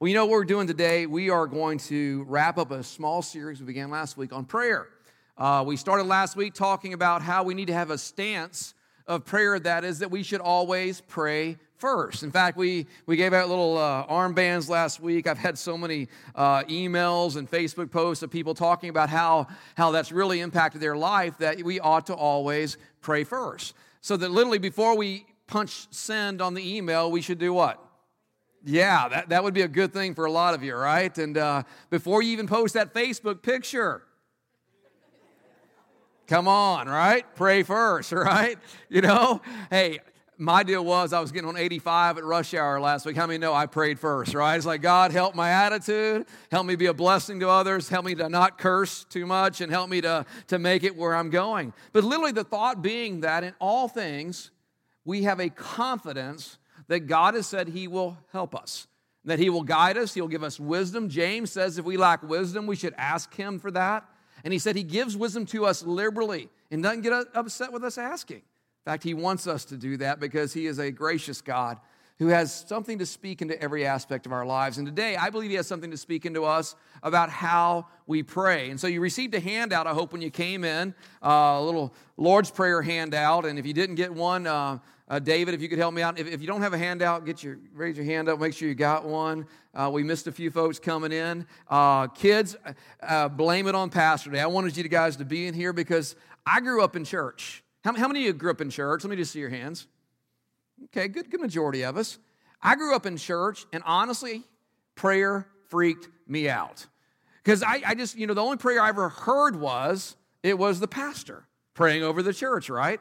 Well, you know what we're doing today? We are going to wrap up a small series we began last week on prayer. Uh, we started last week talking about how we need to have a stance of prayer that is that we should always pray first. In fact, we, we gave out little uh, armbands last week. I've had so many uh, emails and Facebook posts of people talking about how, how that's really impacted their life that we ought to always pray first. So that literally before we punch send on the email, we should do what? Yeah, that, that would be a good thing for a lot of you, right? And uh, before you even post that Facebook picture, come on, right? Pray first, right? You know, hey, my deal was I was getting on 85 at rush hour last week. How many know I prayed first, right? It's like, God, help my attitude, help me be a blessing to others, help me to not curse too much, and help me to, to make it where I'm going. But literally, the thought being that in all things, we have a confidence that God has said He will help us, that He will guide us, He'll give us wisdom. James says if we lack wisdom, we should ask Him for that. And he said He gives wisdom to us liberally and doesn't get upset with us asking. In fact, He wants us to do that because He is a gracious God who has something to speak into every aspect of our lives. And today, I believe He has something to speak into us about how we pray. And so, you received a handout, I hope, when you came in, uh, a little Lord's Prayer handout. And if you didn't get one, uh, uh, David, if you could help me out. If, if, you don't have a handout, get your raise your hand up. Make sure you got one. Uh, we missed a few folks coming in. Uh, kids, uh, blame it on Pastor Day. I wanted you guys to be in here because I grew up in church. How, how many of you grew up in church? Let me just see your hands. Okay, good, good majority of us. I grew up in church, and honestly, prayer freaked me out because I, I just, you know, the only prayer I ever heard was it was the pastor praying over the church, right?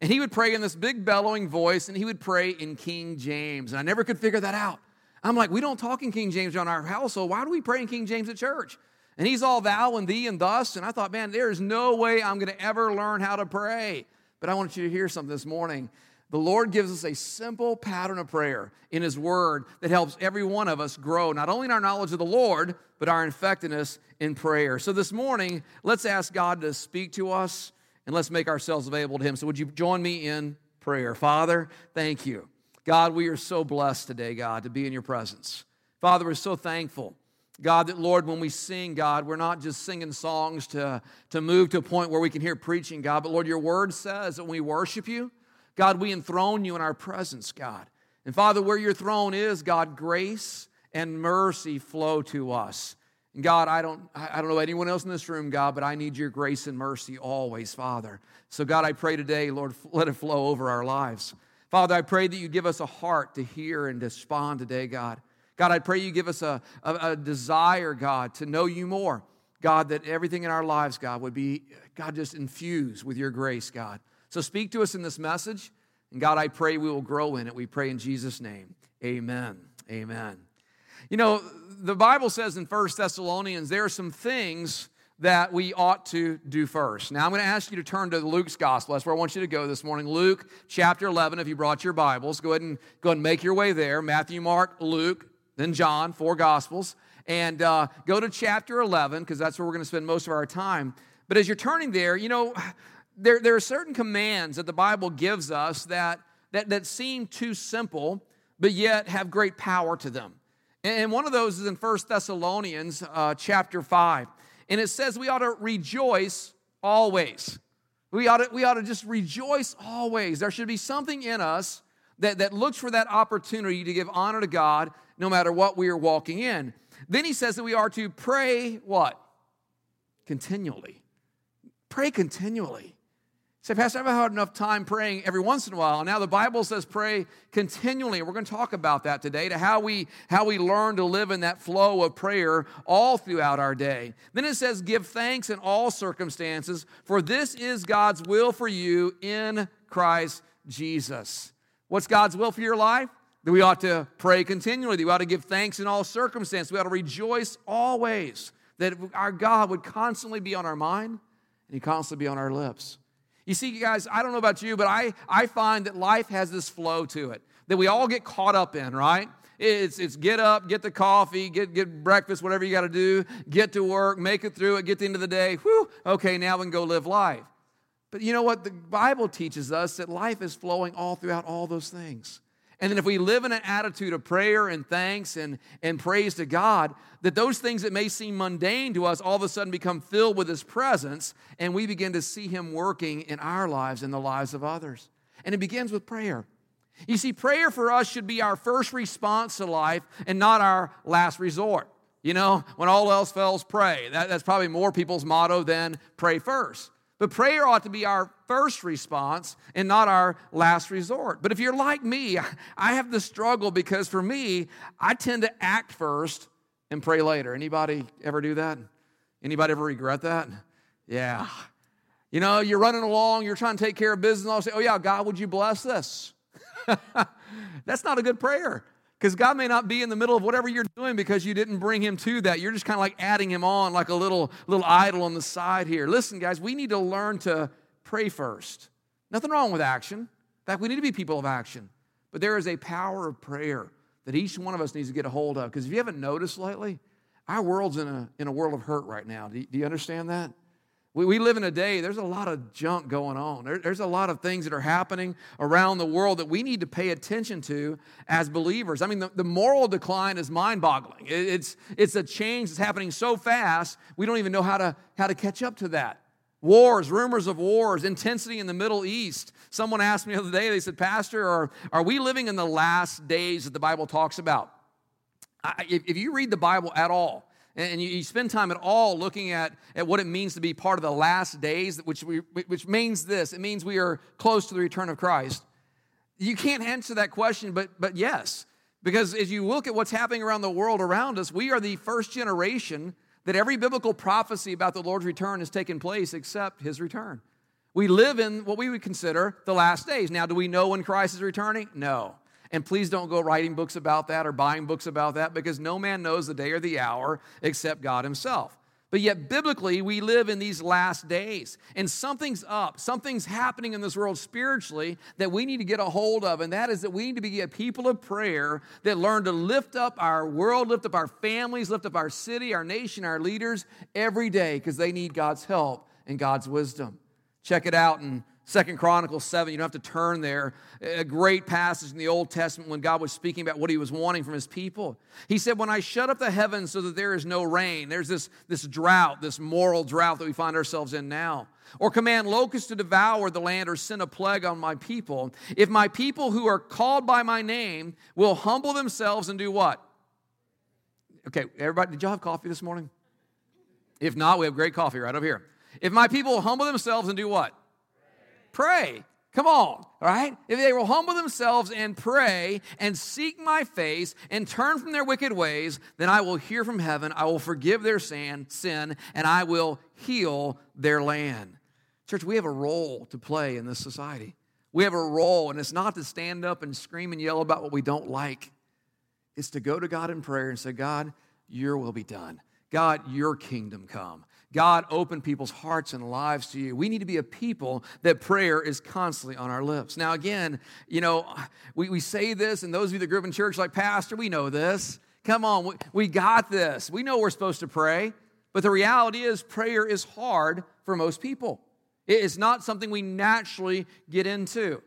And he would pray in this big bellowing voice, and he would pray in King James. And I never could figure that out. I'm like, we don't talk in King James on our household. Why do we pray in King James at church? And he's all thou and thee and thus. And I thought, man, there is no way I'm going to ever learn how to pray. But I want you to hear something this morning. The Lord gives us a simple pattern of prayer in His Word that helps every one of us grow, not only in our knowledge of the Lord, but our effectiveness in prayer. So this morning, let's ask God to speak to us and let's make ourselves available to Him. So, would you join me in prayer? Father, thank you. God, we are so blessed today, God, to be in your presence. Father, we're so thankful. God, that Lord, when we sing, God, we're not just singing songs to, to move to a point where we can hear preaching, God, but Lord, your word says that when we worship you, God, we enthrone you in our presence, God. And Father, where your throne is, God, grace and mercy flow to us. And God, I don't, I don't know anyone else in this room, God, but I need your grace and mercy always, Father. So, God, I pray today, Lord, let it flow over our lives. Father, I pray that you give us a heart to hear and respond today, God. God, I pray you give us a, a, a desire, God, to know you more. God, that everything in our lives, God, would be, God, just infused with your grace, God. So speak to us in this message. And God, I pray we will grow in it. We pray in Jesus' name. Amen. Amen. You know, the Bible says in First Thessalonians, there are some things that we ought to do first. Now, I'm going to ask you to turn to Luke's gospel. That's where I want you to go this morning. Luke chapter 11, if you brought your Bibles, go ahead and go ahead and make your way there. Matthew, Mark, Luke, then John, four gospels. And uh, go to chapter 11, because that's where we're going to spend most of our time. But as you're turning there, you know, there, there are certain commands that the Bible gives us that, that, that seem too simple, but yet have great power to them. And one of those is in First Thessalonians uh, chapter 5. And it says we ought to rejoice always. We ought, to, we ought to just rejoice always. There should be something in us that, that looks for that opportunity to give honor to God no matter what we are walking in. Then he says that we are to pray what? Continually. Pray continually. Say, Pastor, I've had enough time praying every once in a while. And now the Bible says pray continually. We're going to talk about that today, to how we how we learn to live in that flow of prayer all throughout our day. Then it says, give thanks in all circumstances, for this is God's will for you in Christ Jesus. What's God's will for your life? That we ought to pray continually, that we ought to give thanks in all circumstances, we ought to rejoice always, that our God would constantly be on our mind and He constantly be on our lips. You see, guys, I don't know about you, but I, I find that life has this flow to it that we all get caught up in, right? It's, it's get up, get the coffee, get, get breakfast, whatever you got to do, get to work, make it through it, get the end of the day. Whew, okay, now we can go live life. But you know what? The Bible teaches us that life is flowing all throughout all those things. And then if we live in an attitude of prayer and thanks and, and praise to God, that those things that may seem mundane to us all of a sudden become filled with His presence, and we begin to see Him working in our lives and the lives of others. And it begins with prayer. You see, prayer for us should be our first response to life and not our last resort. You know, when all else fails, pray. That, that's probably more people's motto than pray first. But prayer ought to be our first response and not our last resort. But if you're like me, I have the struggle because for me, I tend to act first and pray later. Anybody ever do that? Anybody ever regret that? Yeah. You know, you're running along, you're trying to take care of business, and I'll say, Oh, yeah, God, would you bless this? That's not a good prayer. Because God may not be in the middle of whatever you're doing because you didn't bring him to that. You're just kind of like adding him on like a little, little idol on the side here. Listen, guys, we need to learn to pray first. Nothing wrong with action. In fact, we need to be people of action. But there is a power of prayer that each one of us needs to get a hold of. Because if you haven't noticed lately, our world's in a, in a world of hurt right now. Do you, do you understand that? We, we live in a day, there's a lot of junk going on. There, there's a lot of things that are happening around the world that we need to pay attention to as believers. I mean, the, the moral decline is mind boggling. It, it's, it's a change that's happening so fast, we don't even know how to, how to catch up to that. Wars, rumors of wars, intensity in the Middle East. Someone asked me the other day, they said, Pastor, are, are we living in the last days that the Bible talks about? I, if, if you read the Bible at all, and you, spend time at all looking at, at what it means to be part of the last days, which, we, which means this it means we are close to the return of Christ. You can't answer that question, but, but yes, because as you look at what's happening around the world around us, we are the first generation that every biblical prophecy about the Lord's return has taken place except his return. We live in what we would consider the last days. Now, do we know when Christ is returning? No. And please don't go writing books about that or buying books about that because no man knows the day or the hour except God Himself. But yet, biblically, we live in these last days. And something's up. Something's happening in this world spiritually that we need to get a hold of. And that is that we need to be a people of prayer that learn to lift up our world, lift up our families, lift up our city, our nation, our leaders every day because they need God's help and God's wisdom. Check it out in Second Chronicles 7, you don't have to turn there. A great passage in the Old Testament when God was speaking about what he was wanting from his people. He said, When I shut up the heavens so that there is no rain, there's this, this drought, this moral drought that we find ourselves in now. Or command locusts to devour the land or send a plague on my people. If my people who are called by my name will humble themselves and do what? Okay, everybody, did y'all have coffee this morning? If not, we have great coffee right up here. If my people will humble themselves and do what? Pray. Come on, right? If they will humble themselves and pray and seek my face and turn from their wicked ways, then I will hear from heaven, I will forgive their sin, sin, and I will heal their land. Church, we have a role to play in this society. We have a role, and it's not to stand up and scream and yell about what we don't like. It's to go to God in prayer and say, God, your will be done. God, your kingdom come. God open people's hearts and lives to you. We need to be a people that prayer is constantly on our lips. Now, again, you know, we, we say this, and those of you that grew up in church, like, Pastor, we know this. Come on, we, we got this. We know we're supposed to pray. But the reality is, prayer is hard for most people. It is not something we naturally get into.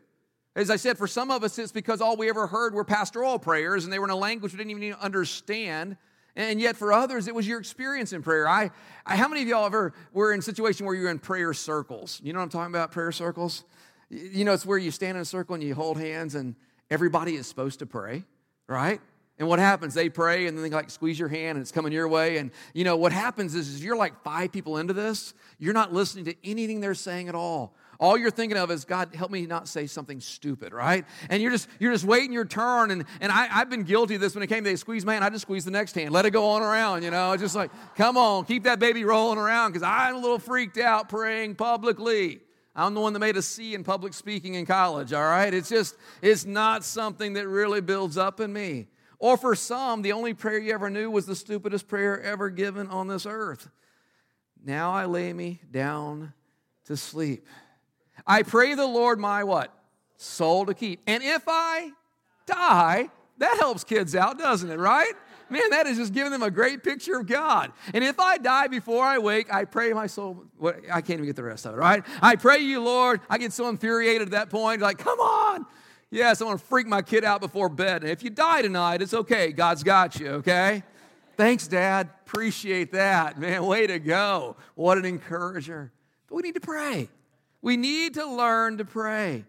As I said, for some of us, it's because all we ever heard were pastoral prayers, and they were in a language we didn't even understand. And yet, for others, it was your experience in prayer. I, I, how many of y'all ever were in a situation where you were in prayer circles? You know what I'm talking about, prayer circles? You know, it's where you stand in a circle and you hold hands, and everybody is supposed to pray, right? And what happens? They pray and then they like squeeze your hand and it's coming your way. And you know, what happens is, is you're like five people into this, you're not listening to anything they're saying at all. All you're thinking of is, God, help me not say something stupid, right? And you're just you're just waiting your turn. And, and I, I've been guilty of this when it came to squeeze my hand. I just squeeze the next hand. Let it go on around, you know. just like, come on, keep that baby rolling around because I'm a little freaked out praying publicly. I'm the one that made a C in public speaking in college, all right? It's just, it's not something that really builds up in me. Or for some, the only prayer you ever knew was the stupidest prayer ever given on this earth. Now I lay me down to sleep. I pray the Lord my what? Soul to keep. And if I die, that helps kids out, doesn't it, right? Man, that is just giving them a great picture of God. And if I die before I wake, I pray my soul. What, I can't even get the rest of it, right? I pray you, Lord. I get so infuriated at that point, like, come on, Yes, I want to freak my kid out before bed. And if you die tonight, it's okay. God's got you, okay? Thanks, Dad. Appreciate that. Man, way to go. What an encourager. But we need to pray. We need to learn to pray.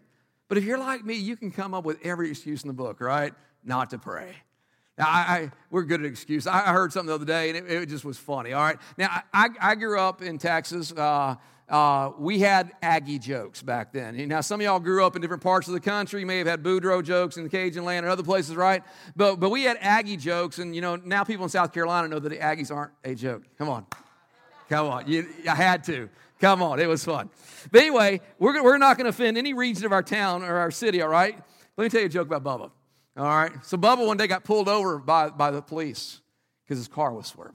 But if you're like me, you can come up with every excuse in the book, right? Not to pray. Now, I, I, we're good at excuses. I, heard something the other day, and it, it, just was funny. All right. Now, I, I grew up in Texas. Uh, uh, we had Aggie jokes back then. Now, some of y'all grew up in different parts of the country. You may have had Boudreaux jokes in Cajun land and other places, right? But, but we had Aggie jokes, and you know now people in South Carolina know that the Aggies aren't a joke. Come on, come on. You, I had to. Come on, it was fun. But anyway, we're, we're not going to offend any region of our town or our city, all right? Let me tell you a joke about Bubba. All right. So Bubba one day got pulled over by, by the police because his car was swerving.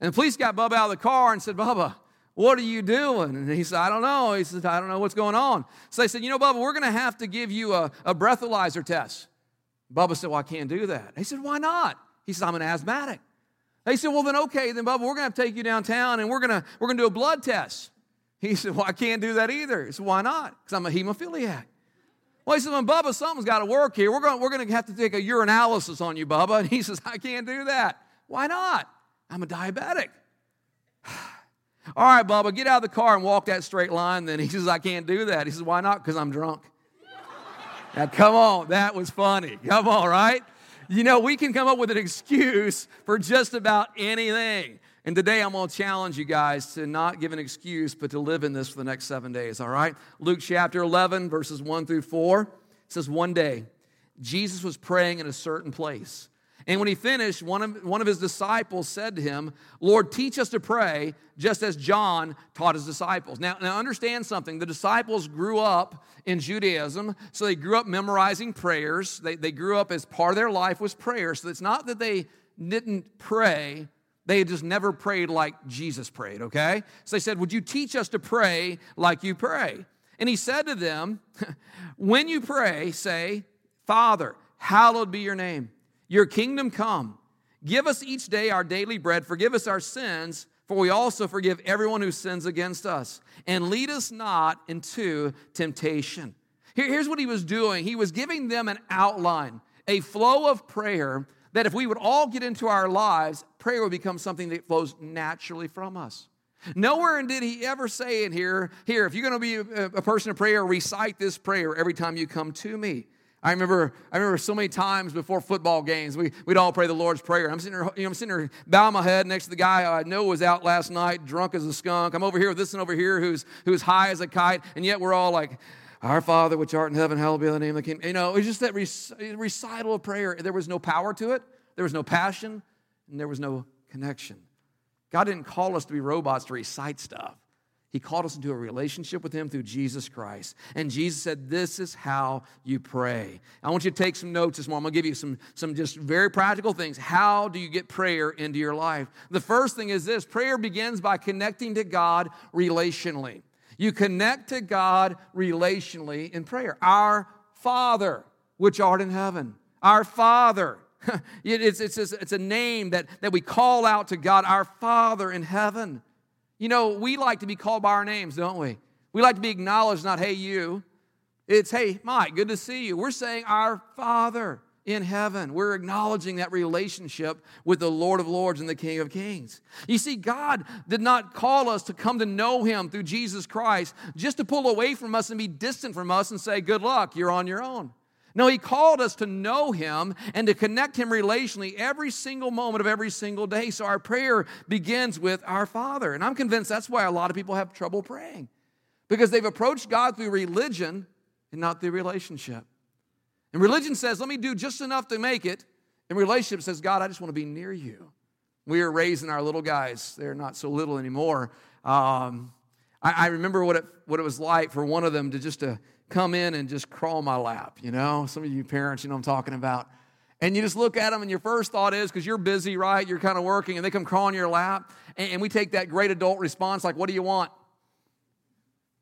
And the police got Bubba out of the car and said, Bubba, what are you doing? And he said, I don't know. He said, I don't know what's going on. So they said, You know, Bubba, we're going to have to give you a, a breathalyzer test. Bubba said, Well, I can't do that. He said, Why not? He said, I'm an asthmatic. They said, Well, then, okay, then, Bubba, we're going to to take you downtown and we're going to, we're going to do a blood test. He said, Well, I can't do that either. He said, Why not? Because I'm a hemophiliac. Well, he said, well, Bubba, something's got to work here. We're going, we're to have to take a urinalysis on you, Bubba. And he says, I can't do that. Why not? I'm a diabetic. All right, Bubba, get out of the car and walk that straight line. Then he says, I can't do that. He says, Why not? Because I'm drunk. now, come on, that was funny. Come on, right? You know, we can come up with an excuse for just about anything. And today I'm going to challenge you guys to not give an excuse, but to live in this for the next seven days, all right? Luke chapter 11, verses 1 through 4 says, One day, Jesus was praying in a certain place. And when he finished, one of, one of his disciples said to him, Lord, teach us to pray, just as John taught his disciples. Now, now understand something. The disciples grew up in Judaism, so they grew up memorizing prayers. They, they grew up as part of their life was prayer. So it's not that they didn't pray, they had just never prayed like Jesus prayed, okay? So they said, Would you teach us to pray like you pray? And he said to them, When you pray, say, Father, hallowed be your name, your kingdom come. Give us each day our daily bread, forgive us our sins, for we also forgive everyone who sins against us. And lead us not into temptation. Here, here's what he was doing he was giving them an outline, a flow of prayer that if we would all get into our lives, prayer would become something that flows naturally from us. Nowhere did he ever say in here, here, if you're going to be a, person of prayer, recite this prayer every time you come to me. I remember, I remember so many times before football games, we, we'd all pray the Lord's Prayer. I'm sitting there, you know, I'm sitting there, bowing my head next to the guy I know was out last night, drunk as a skunk. I'm over here with this one over here who's, who's high as a kite, and yet we're all like, our Father, which art in heaven, hallowed be the name of the King. You know, it was just that recital of prayer. There was no power to it. There was no passion, and there was no connection. God didn't call us to be robots to recite stuff. He called us into a relationship with Him through Jesus Christ. And Jesus said, This is how you pray. I want you to take some notes this morning. I'm going to give you some, some just very practical things. How do you get prayer into your life? The first thing is this prayer begins by connecting to God relationally. You connect to God relationally in prayer. Our Father, which art in heaven. Our Father. it's, it's, it's a name that, that we call out to God, our Father in heaven. You know, we like to be called by our names, don't we? We like to be acknowledged, not, hey, you. It's, hey, Mike, good to see you. We're saying, our Father in heaven. We're acknowledging that relationship with the Lord of Lords and the King of Kings. You see, God did not call us to come to know Him through Jesus Christ just to pull away from us and be distant from us and say, good luck, you're on your own. No, He called us to know Him and to connect Him relationally every single moment of every single day. So our prayer begins with our Father. And I'm convinced that's why a lot of people have trouble praying because they've approached God through religion and not through relationship. And religion says, let me do just enough to make it. And relationship says, God, I just want to be near you. We are raising our little guys. They're not so little anymore. Um, I, I, remember what it, what it was like for one of them to just to come in and just crawl my lap, you know? Some of you parents, you know I'm talking about. And you just look at them, and your first thought is, because you're busy, right? You're kind of working, and they come crawling your lap. And, and we take that great adult response, like, what do you want?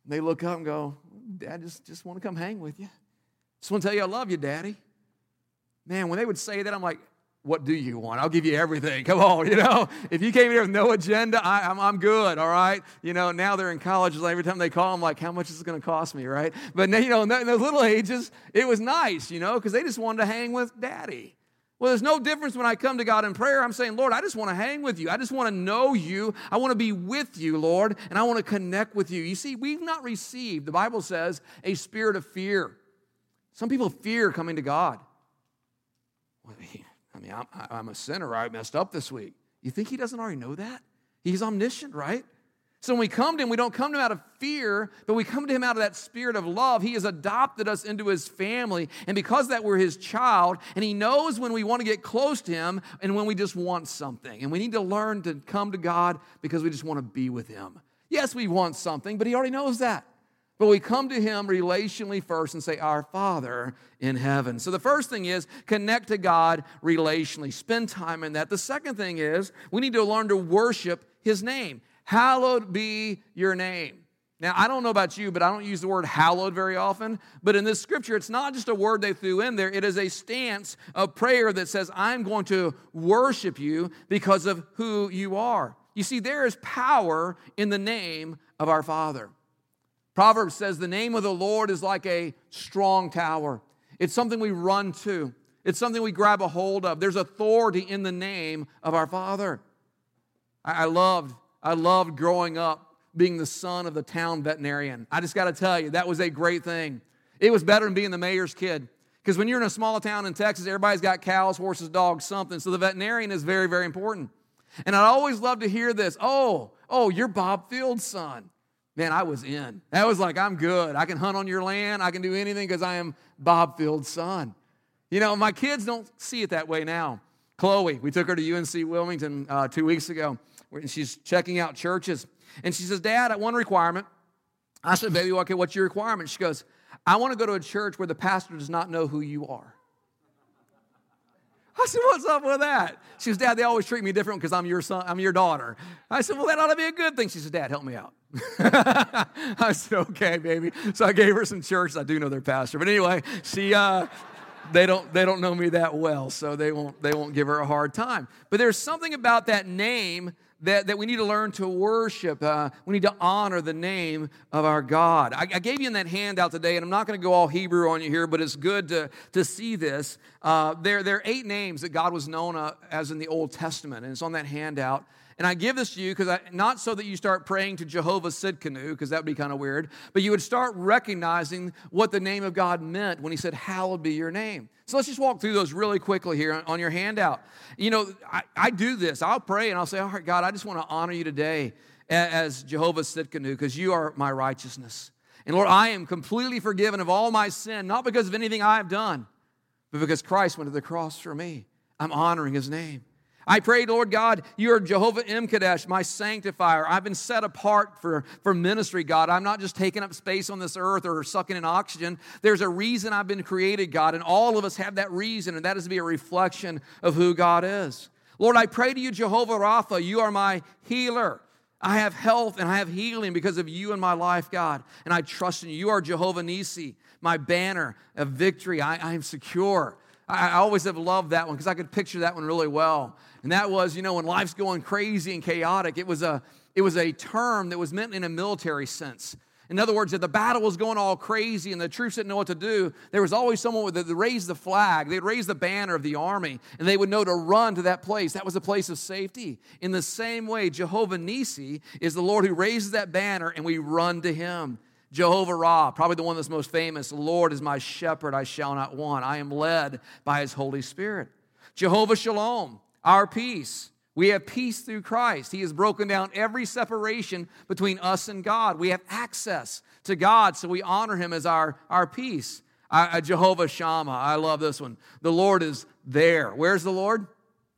And they look up and go, Dad, just, just want to come hang with you. Just want to tell you I love you, Daddy. Man, when they would say that, I'm like, what do you want? I'll give you everything. Come on, you know. If you came here with no agenda, I, am I'm, I'm good, all right? You know, now they're in college. Every time they call, I'm like, how much is it going to cost me, right? But, now, you know, in those little ages, it was nice, you know, because they just wanted to hang with daddy. Well, there's no difference when I come to God in prayer. I'm saying, Lord, I just want to hang with you. I just want to know you. I want to be with you, Lord, and I want to connect with you. You see, we've not received, the Bible says, a spirit of fear. Some people fear coming to God. I'm, I'm a sinner. I messed up this week. You think He doesn't already know that? He's omniscient, right? So when we come to him, we don't come to him out of fear, but we come to him out of that spirit of love. He has adopted us into his family. And because that, we're his child. And he knows when we want to get close to him and when we just want something. And we need to learn to come to God because we just want to be with him. Yes, we want something, but he already knows that. But we come to him relationally first and say, Our Father in heaven. So the first thing is connect to God relationally, spend time in that. The second thing is we need to learn to worship his name. Hallowed be your name. Now, I don't know about you, but I don't use the word hallowed very often. But in this scripture, it's not just a word they threw in there, it is a stance of prayer that says, I'm going to worship you because of who you are. You see, there is power in the name of our Father. Proverbs says, The name of the Lord is like a strong tower. It's something we run to, it's something we grab a hold of. There's authority in the name of our Father. I loved I loved growing up being the son of the town veterinarian. I just got to tell you, that was a great thing. It was better than being the mayor's kid. Because when you're in a small town in Texas, everybody's got cows, horses, dogs, something. So the veterinarian is very, very important. And I'd always love to hear this oh, oh, you're Bob Field's son. Man, I was in. That was like, I'm good. I can hunt on your land. I can do anything because I am Bob Field's son. You know, my kids don't see it that way now. Chloe, we took her to UNC Wilmington uh, two weeks ago and she's checking out churches. And she says, Dad, at one requirement. I said, Baby, okay, what's your requirement? She goes, I want to go to a church where the pastor does not know who you are. I said, What's up with that? She says, Dad, they always treat me different because I'm your son, I'm your daughter. I said, Well, that ought to be a good thing. She says, Dad, help me out. I said, Okay, baby. So I gave her some church. I do know their pastor. But anyway, she uh, they don't they don't know me that well, so they won't they won't give her a hard time. But there's something about that name that, that we need to learn to worship. Uh, we need to honor the name of our God. I, I gave you in that handout today, and I'm not going to go all Hebrew on you here, but it's good to, to see this. Uh, there, there are eight names that God was known uh, as in the Old Testament, and it's on that handout. And I give this to you because not so that you start praying to Jehovah Tsidkenu, because that would be kind of weird, but you would start recognizing what the name of God meant when He said, Hallowed be your name. So let's just walk through those really quickly here on your handout. You know, I, I do this. I'll pray and I'll say, All right, God, I just want to honor you today as Jehovah Tsidkenu because you are my righteousness. And Lord, I am completely forgiven of all my sin, not because of anything I have done, but because Christ went to the cross for me. I'm honoring his name. I prayed, Lord God, you are Jehovah M'Kaddesh, my sanctifier. I've been set apart for, for ministry, God. I'm not just taking up space on this earth or sucking in oxygen. There's a reason I've been created, God, and all of us have that reason, and that is to be a reflection of who God is. Lord, I pray to you, Jehovah Rapha, you are my healer. I have health and I have healing because of you in my life, God. And I trust in you. You are Jehovah Nisi, my banner of victory. I, I am secure. I always have loved that one because I could picture that one really well and that was, you know, when life's going crazy and chaotic, it was a, it was a term that was meant in a military sense. In other words, if the battle was going all crazy and the troops didn't know what to do, there was always someone that raised the flag. They'd raise the banner of the army, and they would know to run to that place. That was a place of safety. In the same way, Jehovah Nisi is the Lord who raises that banner, and we run to him. Jehovah Ra, probably the one that's most famous. The Lord is my shepherd, I shall not want. I am led by his Holy Spirit. Jehovah Shalom, our peace. We have peace through Christ. He has broken down every separation between us and God. We have access to God, so we honor Him as our, our peace. I, Jehovah Shammah, I love this one. The Lord is there. Where's the Lord?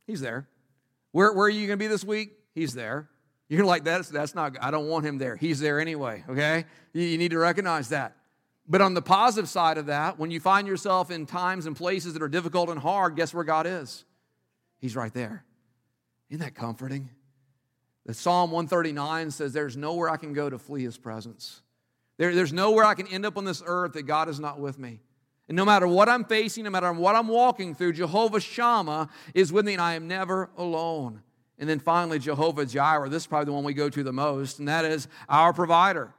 He's there. Where, where are you going to be this week? He's there. You're like, that's, that's not, I don't want him there. He's there anyway, okay? You, you need to recognize that. But on the positive side of that, when you find yourself in times and places that are difficult and hard, guess where God is? He's right there. Isn't that comforting? The Psalm 139 says, There's nowhere I can go to flee his presence. There, there's nowhere I can end up on this earth that God is not with me. And no matter what I'm facing, no matter what I'm walking through, Jehovah Shammah is with me and I am never alone. And then finally, Jehovah Jireh. This is probably the one we go to the most, and that is our provider.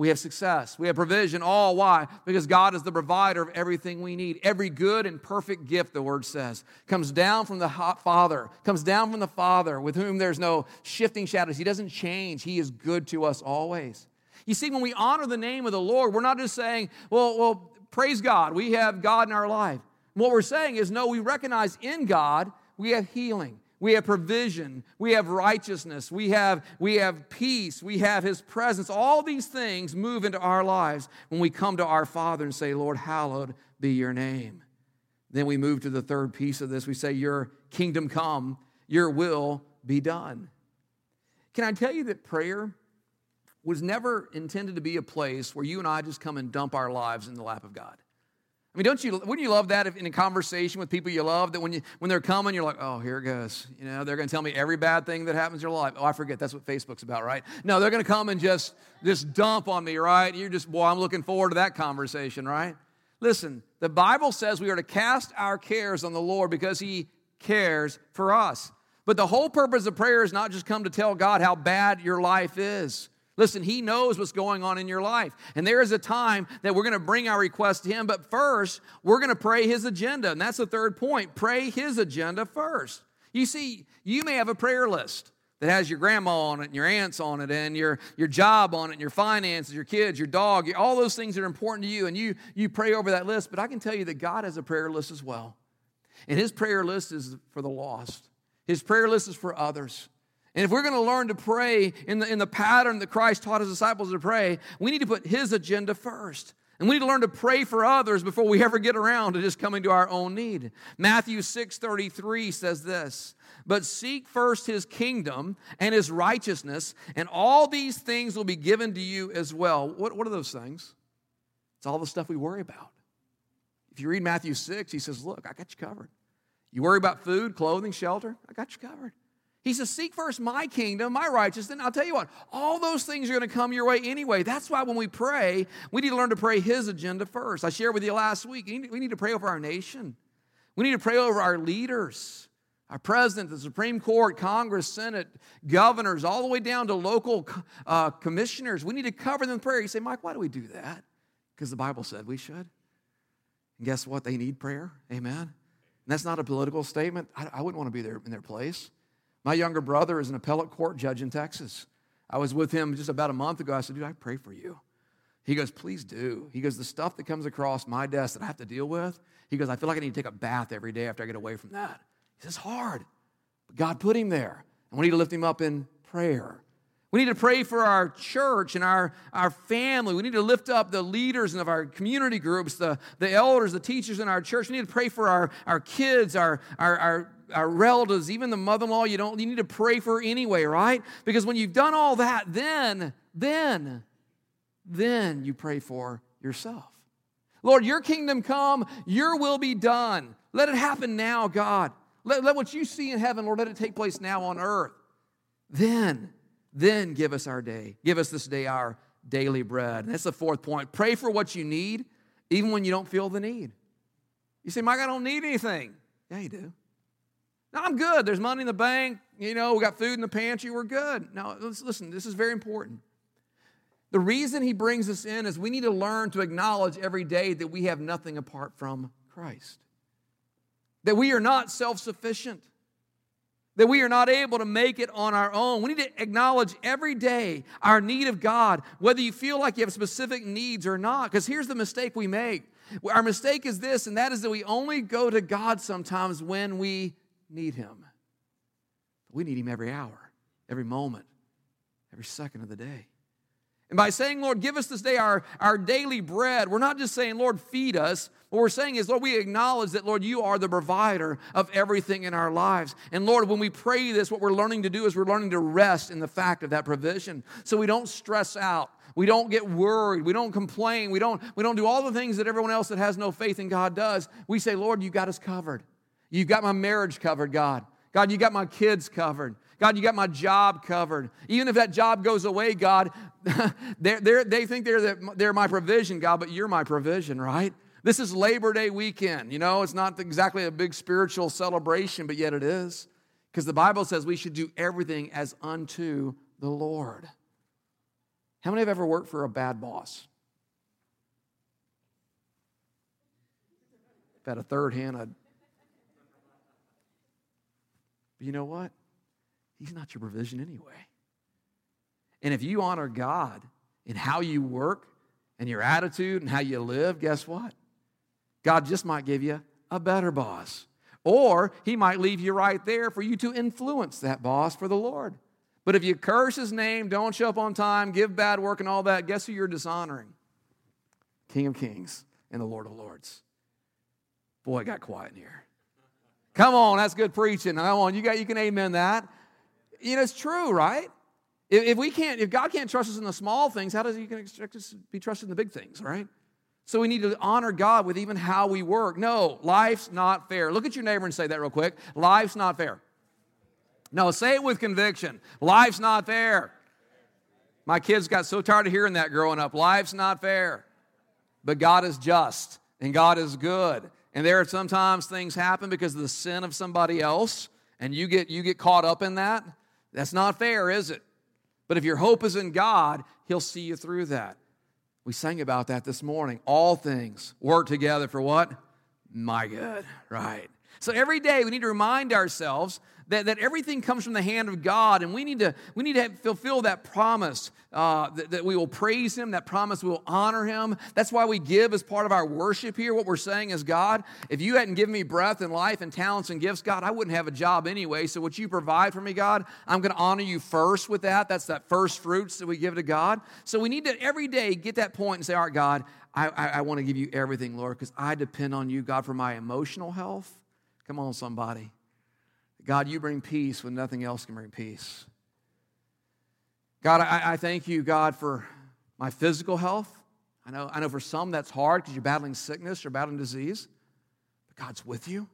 We have success. We have provision. All why? Because God is the provider of everything we need. Every good and perfect gift, the word says, comes down from the Father, comes down from the Father with whom there's no shifting shadows. He doesn't change. He is good to us always. You see, when we honor the name of the Lord, we're not just saying, well, well, praise God, we have God in our life. What we're saying is, no, we recognize in God we have healing we have provision. We have righteousness. We have we have peace. We have his presence. All these things move into our lives when we come to our father and say lord hallowed be your name. Then we move to the third piece of this. We say your kingdom come. Your will be done. Can i tell you that prayer was never intended to be a place where you and i just come and dump our lives in the lap of god I mean, don't you, wouldn't you love that if in a conversation with people you love that when, you, when they're coming, you're like, oh, here it goes. You know, they're going to tell me every bad thing that happens in your life. Oh, I forget. That's what Facebook's about, right? No, they're going to come and just, just dump on me, right? You're just, boy, I'm looking forward to that conversation, right? Listen, the Bible says we are to cast our cares on the Lord because he cares for us. But the whole purpose of prayer is not just come to tell God how bad your life is. Listen, He knows what's going on in your life. And there is a time that we're going to bring our request to Him, but first, we're going to pray His agenda. And that's the third point pray His agenda first. You see, you may have a prayer list that has your grandma on it and your aunts on it and your, your job on it and your finances, your kids, your dog, all those things that are important to you. And you, you pray over that list. But I can tell you that God has a prayer list as well. And His prayer list is for the lost, His prayer list is for others. And if we're going to learn to pray in the, in the pattern that Christ taught his disciples to pray, we need to put his agenda first. And we need to learn to pray for others before we ever get around to just coming to our own need. Matthew 6:33 says this, "But seek first his kingdom and his righteousness, and all these things will be given to you as well." What, what are those things? It's all the stuff we worry about. If you read Matthew 6, he says, "Look, I got you covered. You worry about food, clothing, shelter? I got you covered. He says, Seek first my kingdom, my righteousness. And I'll tell you what, all those things are going to come your way anyway. That's why when we pray, we need to learn to pray His agenda first. I shared with you last week, we need to pray over our nation, we need to pray over our leaders. Our president, the Supreme Court, Congress, Senate, governors, all the way down to local uh, commissioners. We need to cover them in prayer. You say, Mike, why do we do that? Because the Bible said we should. And guess what? They need prayer. Amen. And that's not a political statement. I, I wouldn't want to be there in their place. My younger brother is an appellate court judge in Texas. I was with him just about a month ago. I said, dude, I pray for you. He goes, please do. He goes, the stuff that comes across my desk that I have to deal with, he goes, I feel like I need to take a bath every day after I get away from that. He says, hard. But God put him there. And we need to lift him up in prayer. We need to pray for our church and our, our family. We need to lift up the leaders of our community groups, the, the elders, the teachers in our church. We need to pray for our, our kids, our, our, our our relatives, even the mother-in-law, you don't you need to pray for anyway, right? Because when you've done all that, then, then, then you pray for yourself. Lord, your kingdom come, your will be done. Let it happen now, God. Let, let what you see in heaven, Lord, let it take place now on earth. Then, then give us our day. Give us this day our daily bread. And that's the fourth point. Pray for what you need, even when you don't feel the need. You say, Mike, I don't need anything. Yeah, you do. No, I'm good. There's money in the bank. You know, we got food in the pantry. We're good. Now, listen, this is very important. The reason he brings us in is we need to learn to acknowledge every day that we have nothing apart from Christ, that we are not self sufficient, that we are not able to make it on our own. We need to acknowledge every day our need of God, whether you feel like you have specific needs or not. Because here's the mistake we make our mistake is this, and that is that we only go to God sometimes when we need Him. We need Him every hour, every moment, every second of the day. And by saying, Lord, give us this day our, our daily bread, we're not just saying, Lord, feed us. What we're saying is, Lord, we acknowledge that, Lord, you are the provider of everything in our lives. And Lord, when we pray this, what we're learning to do is we're learning to rest in the fact of that provision. So we don't stress out. We don't get worried. We don't complain. We don't, we don't do all the things that everyone else that has no faith in God does. We say, Lord, you got us covered. You got my marriage covered, God. God, you got my kids covered. God, you got my job covered. Even if that job goes away, God, they're, they're, they think they're, the, they're my provision, God, but you're my provision, right? This is Labor Day weekend. You know, it's not exactly a big spiritual celebration, but yet it is. Because the Bible says we should do everything as unto the Lord. How many have ever worked for a bad boss? Had a third hand, I'd. But you know what? He's not your provision anyway. And if you honor God in how you work and your attitude and how you live, guess what? God just might give you a better boss. Or he might leave you right there for you to influence that boss for the Lord. But if you curse his name, don't show up on time, give bad work and all that, guess who you're dishonoring? King of Kings and the Lord of Lords. Boy, it got quiet in here. Come on, that's good preaching. Come on, you got you can amen that. You know, it's true, right? If, if we can't, if God can't trust us in the small things, how does He can expect us to be trusted in the big things, right? So we need to honor God with even how we work. No, life's not fair. Look at your neighbor and say that real quick. Life's not fair. No, say it with conviction. Life's not fair. My kids got so tired of hearing that growing up. Life's not fair. But God is just and God is good. And there are sometimes things happen because of the sin of somebody else, and you get you get caught up in that. That's not fair, is it? But if your hope is in God, He'll see you through that. We sang about that this morning. All things work together for what? My good, right? So every day we need to remind ourselves that, that everything comes from the hand of God, and we need to, we need to have, fulfill that promise uh, that, that we will praise Him, that promise we will honor Him. That's why we give as part of our worship here. What we're saying is, God, if you hadn't given me breath and life and talents and gifts, God, I wouldn't have a job anyway. So what you provide for me, God, I'm going to honor you first with that. That's that first fruits that we give to God. So we need to every day get that point and say, all right, God, I, I, I want to give you everything, Lord, because I depend on you, God, for my emotional health. Come on, somebody. God, you bring peace when nothing else can bring peace. God, I, I thank you, God, for my physical health. I know, I know for some that's hard because you're battling sickness you're battling disease, but God's with you.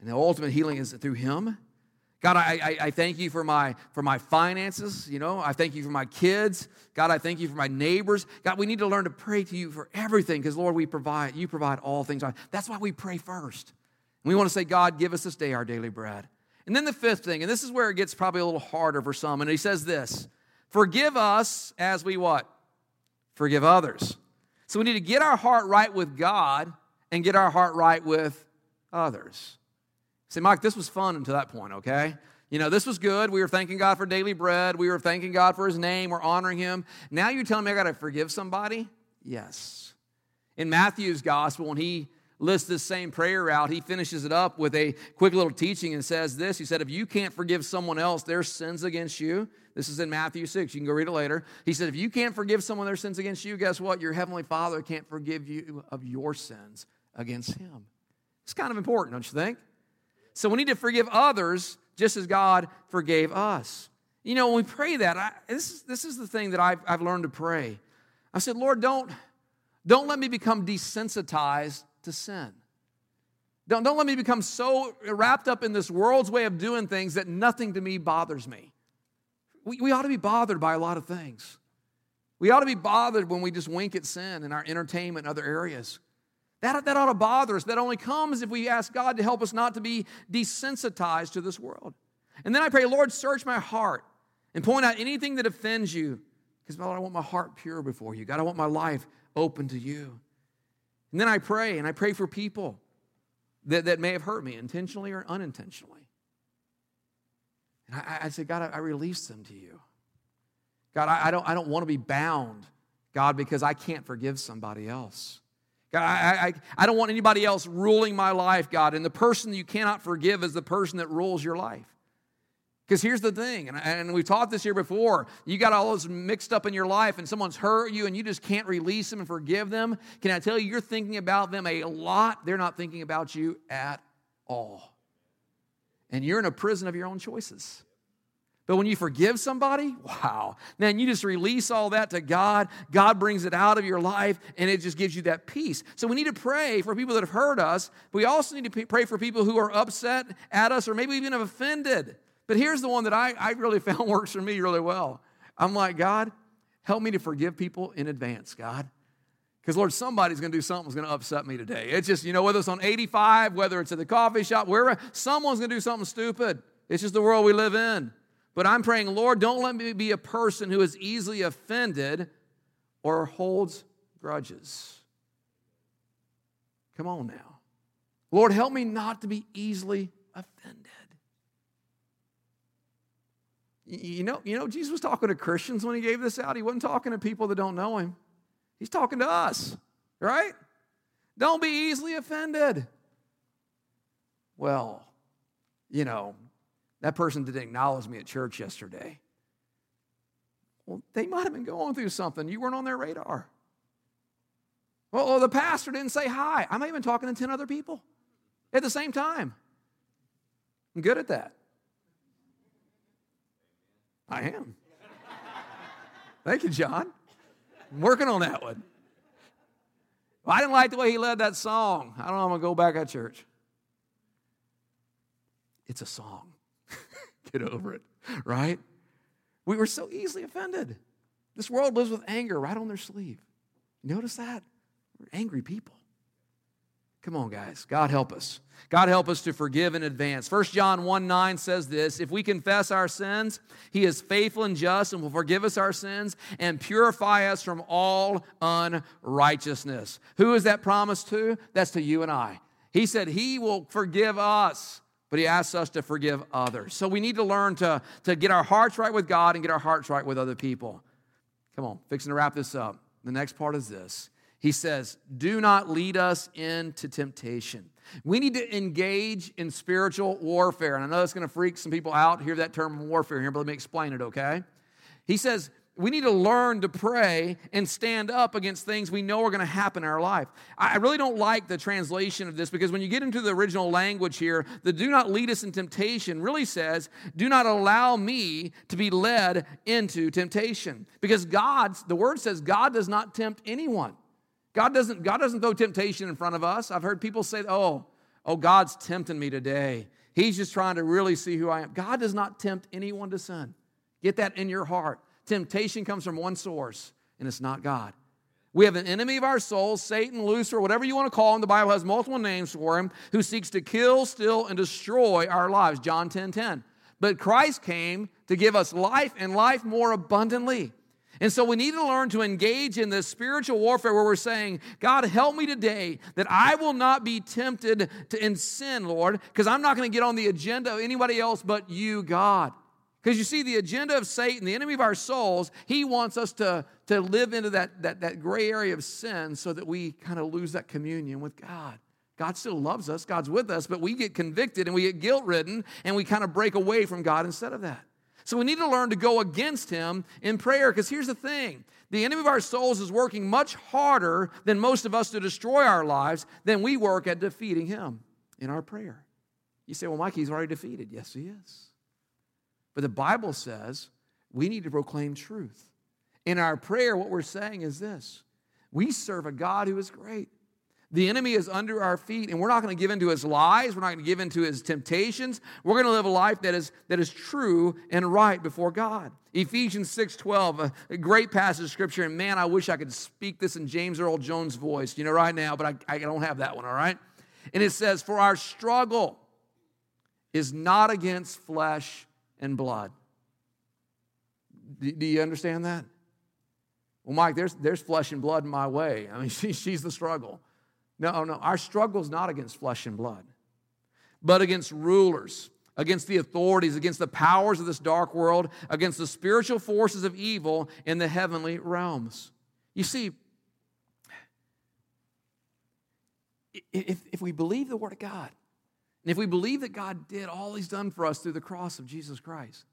And the ultimate healing is through Him. God, I, I, I, thank you for my, for my finances. You know, I thank you for my kids. God, I thank you for my neighbors. God, we need to learn to pray to you for everything because, Lord, we provide, you provide all things. That's why we pray first. We want to say, God, give us this day our daily bread. And then the fifth thing, and this is where it gets probably a little harder for some, and he says this Forgive us as we what? Forgive others. So we need to get our heart right with God and get our heart right with others. See, Mike, this was fun until that point, okay? You know, this was good. We were thanking God for daily bread. We were thanking God for his name. We're honoring him. Now you're telling me I got to forgive somebody? Yes. In Matthew's gospel, when he lists this same prayer out, he finishes it up with a quick little teaching and says this. He said, If you can't forgive someone else their sins against you, this is in Matthew 6, you can go read it later. He said, If you can't forgive someone their sins against you, guess what? Your heavenly Father can't forgive you of your sins against him. It's kind of important, don't you think? So we need to forgive others just as God forgave us. You know, when we pray that, I, this, is, this is the thing that I've, I've learned to pray. I said, Lord, don't, don't let me become desensitized to sin. Don't, don't let me become so wrapped up in this world's way of doing things that nothing to me bothers me. We, we ought to be bothered by a lot of things. We ought to be bothered when we just wink at sin in our entertainment and other areas. That, that ought to bother us. That only comes if we ask God to help us not to be desensitized to this world. And then I pray, Lord, search my heart and point out anything that offends you. Because, Lord, I want my heart pure before you. God, I want my life open to you. And then I pray, and I pray for people that, that may have hurt me intentionally or unintentionally. And I, I say, God, I, I, release them to you. God, I, I, don't, I don't want to be bound, God, because I can't forgive somebody else. God, I, I, I don't want anybody else ruling my life, God. And the person you cannot forgive is the person that rules your life. Because here's the thing, and, and we've taught this here before you got all those mixed up in your life, and someone's hurt you, and you just can't release them and forgive them. Can I tell you, you're thinking about them a lot. They're not thinking about you at all. And you're in a prison of your own choices. But when you forgive somebody, wow, man, you just release all that to God. God brings it out of your life, and it just gives you that peace. So we need to pray for people that have hurt us, but we also need to pray for people who are upset at us or maybe even have offended. But here's the one that I, I really found works for me really well. I'm like, God, help me to forgive people in advance, God. Because, Lord, somebody's going to do something that's going to upset me today. It's just, you know, whether it's on 85, whether it's at the coffee shop, wherever, someone's going to do something stupid. It's just the world we live in. But I'm praying, Lord, don't let me be a person who is easily offended or holds grudges. Come on now. Lord, help me not to be easily offended. You know, you know, Jesus was talking to Christians when he gave this out. He wasn't talking to people that don't know him. He's talking to us, right? Don't be easily offended. Well, you know, that person didn't acknowledge me at church yesterday. Well, they might have been going through something. You weren't on their radar. Well, the pastor didn't say hi. I might have been talking to 10 other people at the same time. I'm good at that. I am. Thank you, John. I'm working on that one. Well, I didn't like the way he led that song. I don't know, I'm going to go back at church. It's a song. Get over it, right? We were so easily offended. This world lives with anger right on their sleeve. Notice that? We're angry people. Come on, guys. God help us. God help us to forgive in advance. 1 John 1 9 says this If we confess our sins, he is faithful and just and will forgive us our sins and purify us from all unrighteousness. Who is that promise to? That's to you and I. He said he will forgive us, but he asks us to forgive others. So we need to learn to, to get our hearts right with God and get our hearts right with other people. Come on, fixing to wrap this up. The next part is this he says, Do not lead us into temptation. We need to engage in spiritual warfare. And I know that's going to freak some people out, hear that term warfare here, but let me explain it, okay? He says, we need to learn to pray and stand up against things we know are going to happen in our life. I really don't like the translation of this because when you get into the original language here, the do not lead us in temptation really says, do not allow me to be led into temptation. Because God, the word says, God does not tempt anyone. God doesn't, God doesn't throw temptation in front of us. I've heard people say, oh, oh, God's tempting me today. He's just trying to really see who I am. God does not tempt anyone to sin. Get that in your heart. Temptation comes from one source, and it's not God. We have an enemy of our souls, Satan, Lucifer, whatever you want to call him. The Bible has multiple names for him, who seeks to kill, steal, and destroy our lives. John 10 10. But Christ came to give us life and life more abundantly. And so we need to learn to engage in this spiritual warfare where we're saying, God, help me today that I will not be tempted to in sin, Lord, because I'm not going to get on the agenda of anybody else but you, God. Because you see, the agenda of Satan, the enemy of our souls, he wants us to, to live into that, that, that gray area of sin so that we kind of lose that communion with God. God still loves us, God's with us, but we get convicted and we get guilt ridden and we kind of break away from God instead of that. So we need to learn to go against him in prayer because here's the thing the enemy of our souls is working much harder than most of us to destroy our lives than we work at defeating him in our prayer. You say, well, Mike, he's already defeated. Yes, he is. But the Bible says we need to proclaim truth. In our prayer, what we're saying is this we serve a God who is great. The enemy is under our feet, and we're not going to give in to his lies. We're not going to give in to his temptations. We're going to live a life that is, that is true and right before God. Ephesians 6.12, a, a great passage of scripture, and man, I wish I could speak this in James Earl Jones' voice, you know, right now, but I, I don't have that one, all right? And it says, For our struggle is not against flesh and blood. Do, do you understand that? Well, Mike, there's, there's flesh and blood in my way. I mean, she, she's the struggle. No, no, our struggle is not against flesh and blood, but against rulers, against the authorities, against the powers of this dark world, against the spiritual forces of evil in the heavenly realms. You see, if, if we believe the Word of God, and if we believe that God did all He's done for us through the cross of Jesus Christ,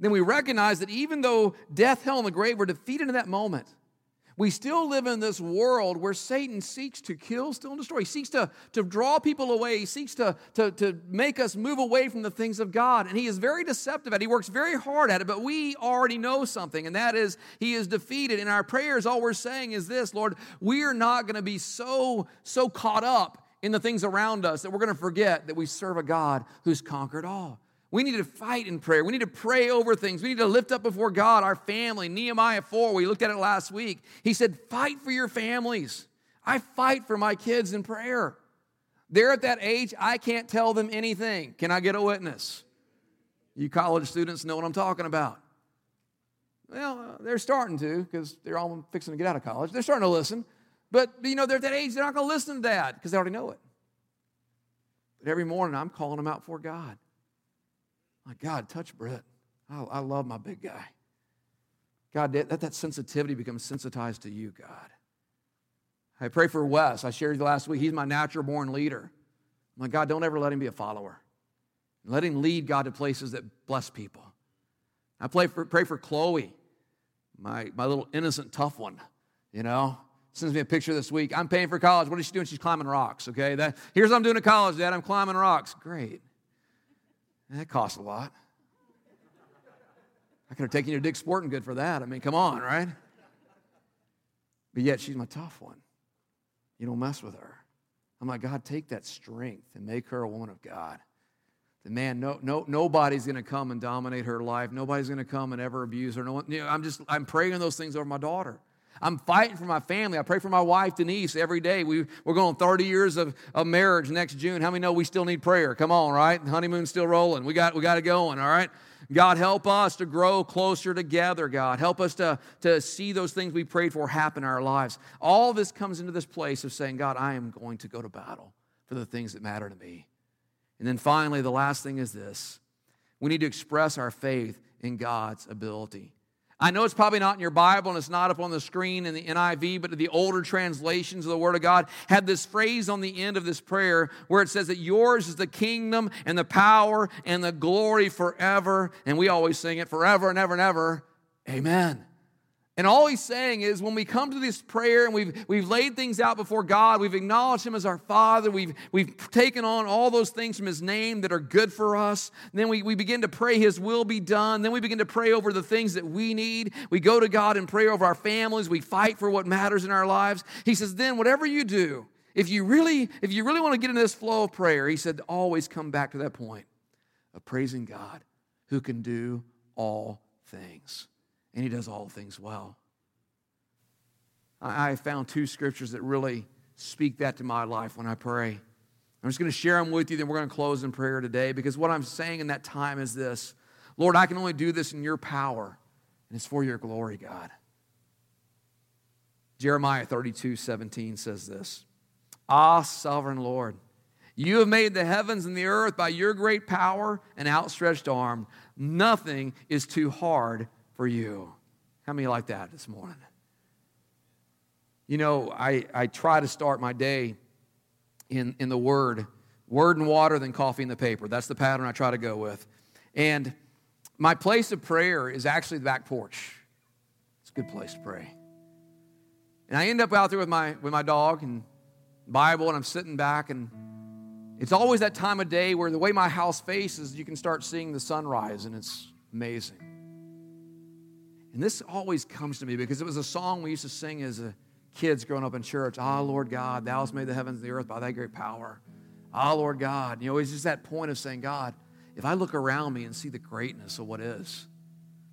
then we recognize that even though death, hell, and the grave were defeated in that moment, we still live in this world where Satan seeks to kill, steal, and destroy. He seeks to, to draw people away. He seeks to, to, to make us move away from the things of God. And he is very deceptive at it. He works very hard at it, but we already know something, and that is he is defeated. In our prayers, all we're saying is this Lord, we are not going to be so, so caught up in the things around us that we're going to forget that we serve a God who's conquered all. We need to fight in prayer. We need to pray over things. We need to lift up before God our family. Nehemiah 4, we looked at it last week. He said, Fight for your families. I fight for my kids in prayer. They're at that age, I can't tell them anything. Can I get a witness? You college students know what I'm talking about. Well, uh, they're starting to because they're all fixing to get out of college. They're starting to listen. But, you know, they're at that age, they're not going to listen to that because they already know it. But every morning, I'm calling them out for God. My God, touch Brett. I, I love my big guy. God, let that sensitivity become sensitized to you, God. I pray for Wes. I shared last week. He's my natural born leader. My God, don't ever let him be a follower. Let him lead God to places that bless people. I pray for, pray for Chloe, my, my little innocent tough one, you know. Sends me a picture this week. I'm paying for college. What is she doing? She's climbing rocks, okay? That, here's what I'm doing at college, Dad. I'm climbing rocks. Great. Eh, that costs a lot. I could have taken you to Dick Sporting Good for that. I mean, come on, right? But yet she's my tough one. You don't mess with her. I'm like, God, take that strength and make her a woman of God. The man, no, no, nobody's going to come and dominate her life. Nobody's going to come and ever abuse her. No one, you know, I'm just, I'm praying those things over my daughter. I'm fighting for my family. I pray for my wife, Denise, every day. We, we're going 30 years of, of marriage next June. How many know we still need prayer? Come on, right? The honeymoon's still rolling. We got, we got it going, all right? God, help us to grow closer together, God. Help us to, to see those things we prayed for happen in our lives. All this comes into this place of saying, God, I am going to go to battle for the things that matter to me. And then finally, the last thing is this we need to express our faith in God's ability. I know it's probably not in your Bible and it's not up on the screen in the NIV, but the older translations of the Word of God have this phrase on the end of this prayer where it says that yours is the kingdom and the power and the glory forever. And we always sing it forever and ever and ever. Amen. And all he's saying is when we come to this prayer and we've, we've laid things out before God, we've acknowledged him as our Father, we've, we've taken on all those things from his name that are good for us. then we, we begin to pray his will be done. Then we begin to pray over the things that we need. We go to God and pray over our families. We fight for what matters in our lives. He says, then whatever you do, if you really, if you really want to get in this flow of prayer, he said, always come back to that point of praising God who can do all things and he does all things well. I, found two scriptures that really speak that to my life when I pray. I'm just going to share them with you, then we're going to close in prayer today because what I'm saying in that time is this Lord, I can only do this in your power, and it's for your glory, God. Jeremiah 32 17 says this Ah, sovereign Lord, you have made the heavens and the earth by your great power and outstretched arm. Nothing is too hard for you. How many like that this morning? You know, I, I try to start my day in, in the Word, Word and water, then coffee and the paper. That's the pattern I try to go with. And my place of prayer is actually the back porch. It's a good place to pray. And I end up out there with my, with my dog and Bible, and I'm sitting back, and it's always that time of day where the way my house faces, you can start seeing the sunrise, and it's amazing. And this always comes to me because it was a song we used to sing as a kids growing up in church. Ah, Lord God, thou hast made the heavens and the earth by thy great power. Ah, Lord God. You know, it's just that point of saying, God, if I look around me and see the greatness of what is,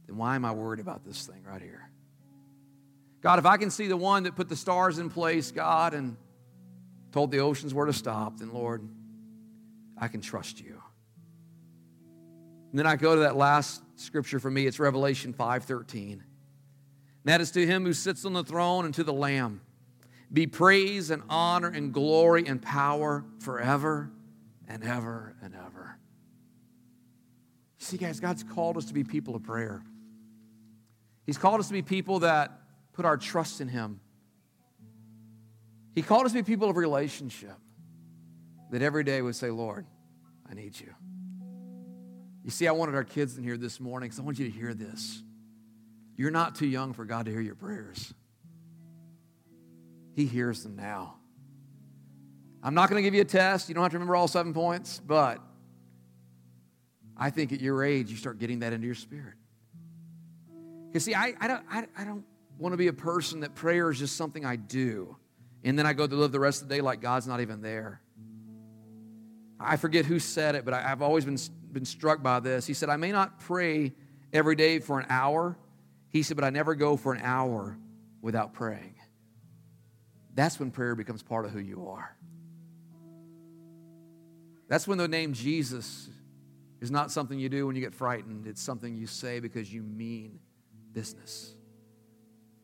then why am I worried about this thing right here? God, if I can see the one that put the stars in place, God, and told the oceans where to stop, then Lord, I can trust you. And then I go to that last scripture for me. It's Revelation 5:13. That is to him who sits on the throne and to the Lamb. Be praise and honor and glory and power forever and ever and ever. See, guys, God's called us to be people of prayer. He's called us to be people that put our trust in Him. He called us to be people of relationship that every day would say, Lord, I need you. You see, I wanted our kids in here this morning because I want you to hear this. You're not too young for God to hear your prayers. He hears them now. I'm not going to give you a test. You don't have to remember all seven points, but I think at your age, you start getting that into your spirit. Because, see, I, I, don't, I, I don't want to be a person that prayer is just something I do, and then I go to live the rest of the day like God's not even there. I forget who said it, but I, have always been, been struck by this. He said, I may not pray every day for an hour. He said, but I never go for an hour without praying. That's when prayer becomes part of who you are. That's when the name Jesus is not something you do when you get frightened, it's something you say because you mean business.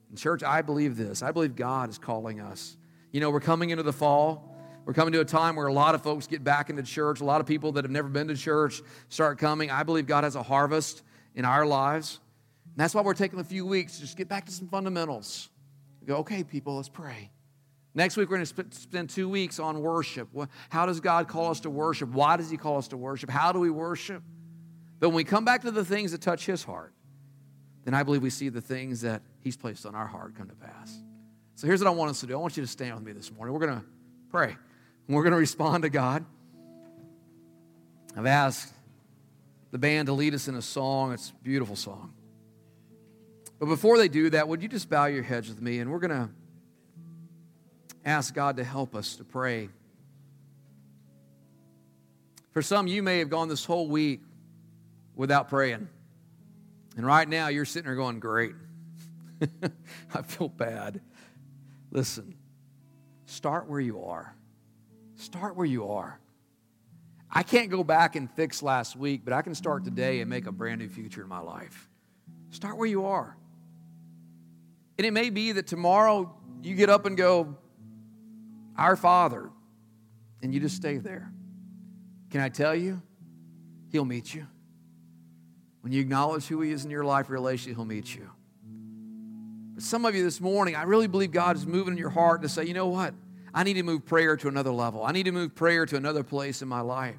In church, I believe this. I believe God is calling us. You know, we're coming into the fall. We're coming to a time where a lot of folks get back into church. A lot of people that have never been to church start coming. I believe God has a harvest in our lives. And that's why we're taking a few weeks to just get back to some fundamentals. We go, okay, people, let's pray. Next week, we're going to spend two weeks on worship. How does God call us to worship? Why does He call us to worship? How do we worship? But when we come back to the things that touch His heart, then I believe we see the things that He's placed on our heart come to pass. So here's what I want us to do I want you to stand with me this morning. We're going to pray, we're going to respond to God. I've asked the band to lead us in a song. It's a beautiful song. But before they do that, would you just bow your heads with me? And we're going to ask God to help us to pray. For some, you may have gone this whole week without praying. And right now, you're sitting there going, Great. I feel bad. Listen, start where you are. Start where you are. I can't go back and fix last week, but I can start today and make a brand new future in my life. Start where you are. And it may be that tomorrow you get up and go, Our Father, and you just stay there. Can I tell you? He'll meet you. When you acknowledge who He is in your life relationally, He'll meet you. But some of you this morning, I really believe God is moving in your heart to say, you know what? I need to move prayer to another level. I need to move prayer to another place in my life.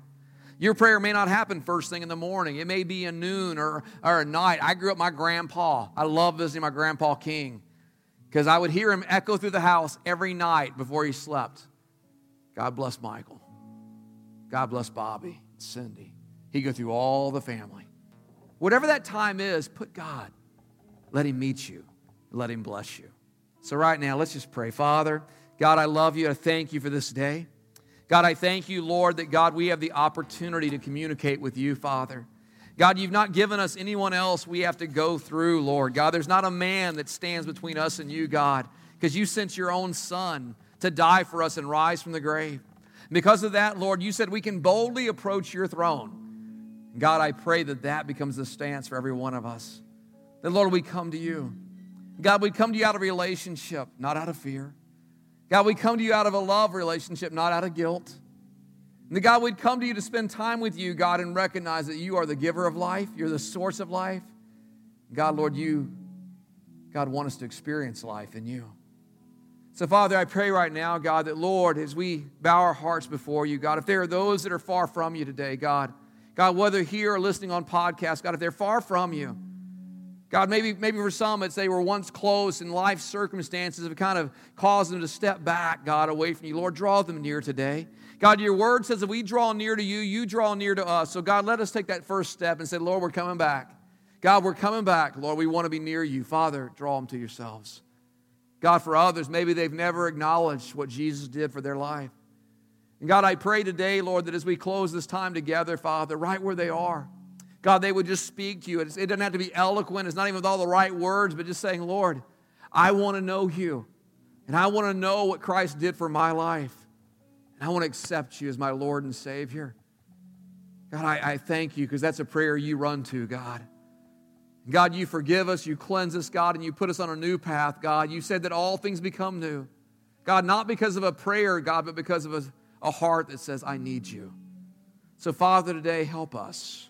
Your prayer may not happen first thing in the morning. It may be a noon or, or night. I grew up my grandpa. I love visiting my grandpa King because I would hear him echo through the house every night before he slept. God bless Michael. God bless Bobby, Cindy. He'd go through all the family. Whatever that time is, put God. Let Him meet you. Let Him bless you. So, right now, let's just pray. Father, God, I love you. I thank you for this day. God, I thank you, Lord, that God, we have the opportunity to communicate with you, Father. God, you've not given us anyone else we have to go through, Lord. God, there's not a man that stands between us and you, God, because you sent your own Son to die for us and rise from the grave. Because of that, Lord, you said we can boldly approach your throne. God, I pray that that becomes the stance for every one of us. That, Lord, we come to you. God, we come to you out of relationship, not out of fear. God, we come to you out of a love relationship, not out of guilt. And God, we'd come to you to spend time with you, God, and recognize that you are the giver of life, you're the source of life. God, Lord, you, God, want us to experience life in you. So, Father, I pray right now, God, that, Lord, as we bow our hearts before you, God, if there are those that are far from you today, God, God, whether here or listening on podcast, God, if they're far from you, God, maybe, maybe for some it's they were once close and life circumstances have kind of caused them to step back, God, away from you. Lord, draw them near today. God, your word says if we draw near to you, you draw near to us. So, God, let us take that first step and say, Lord, we're coming back. God, we're coming back. Lord, we want to be near you. Father, draw them to yourselves. God, for others, maybe they've never acknowledged what Jesus did for their life. And God, I pray today, Lord, that as we close this time together, Father, right where they are, God, they would just speak to you. It doesn't have to be eloquent, it's not even with all the right words, but just saying, Lord, I want to know you. And I want to know what Christ did for my life. And I want to accept you as my Lord and Savior. God, I, I thank you because that's a prayer you run to, God. God, you forgive us, you cleanse us, God, and you put us on a new path, God. You said that all things become new. God, not because of a prayer, God, but because of a a heart that says, I need you. So, Father, today, help us.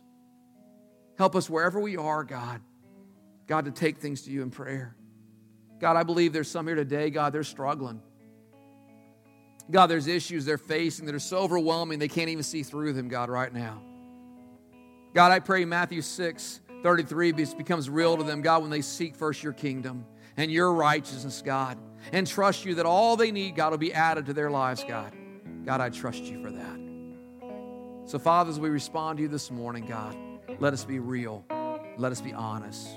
Help us wherever we are, God. God, to take things to you in prayer. God, I believe there's some here today, God, they're struggling. God, there's issues they're facing that are so overwhelming they can't even see through them, God, right now. God, I pray Matthew 6 33 becomes real to them, God, when they seek first your kingdom and your righteousness, God, and trust you that all they need, God, will be added to their lives, God. God, I trust you for that. So, Father, as we respond to you this morning, God, let us be real. Let us be honest.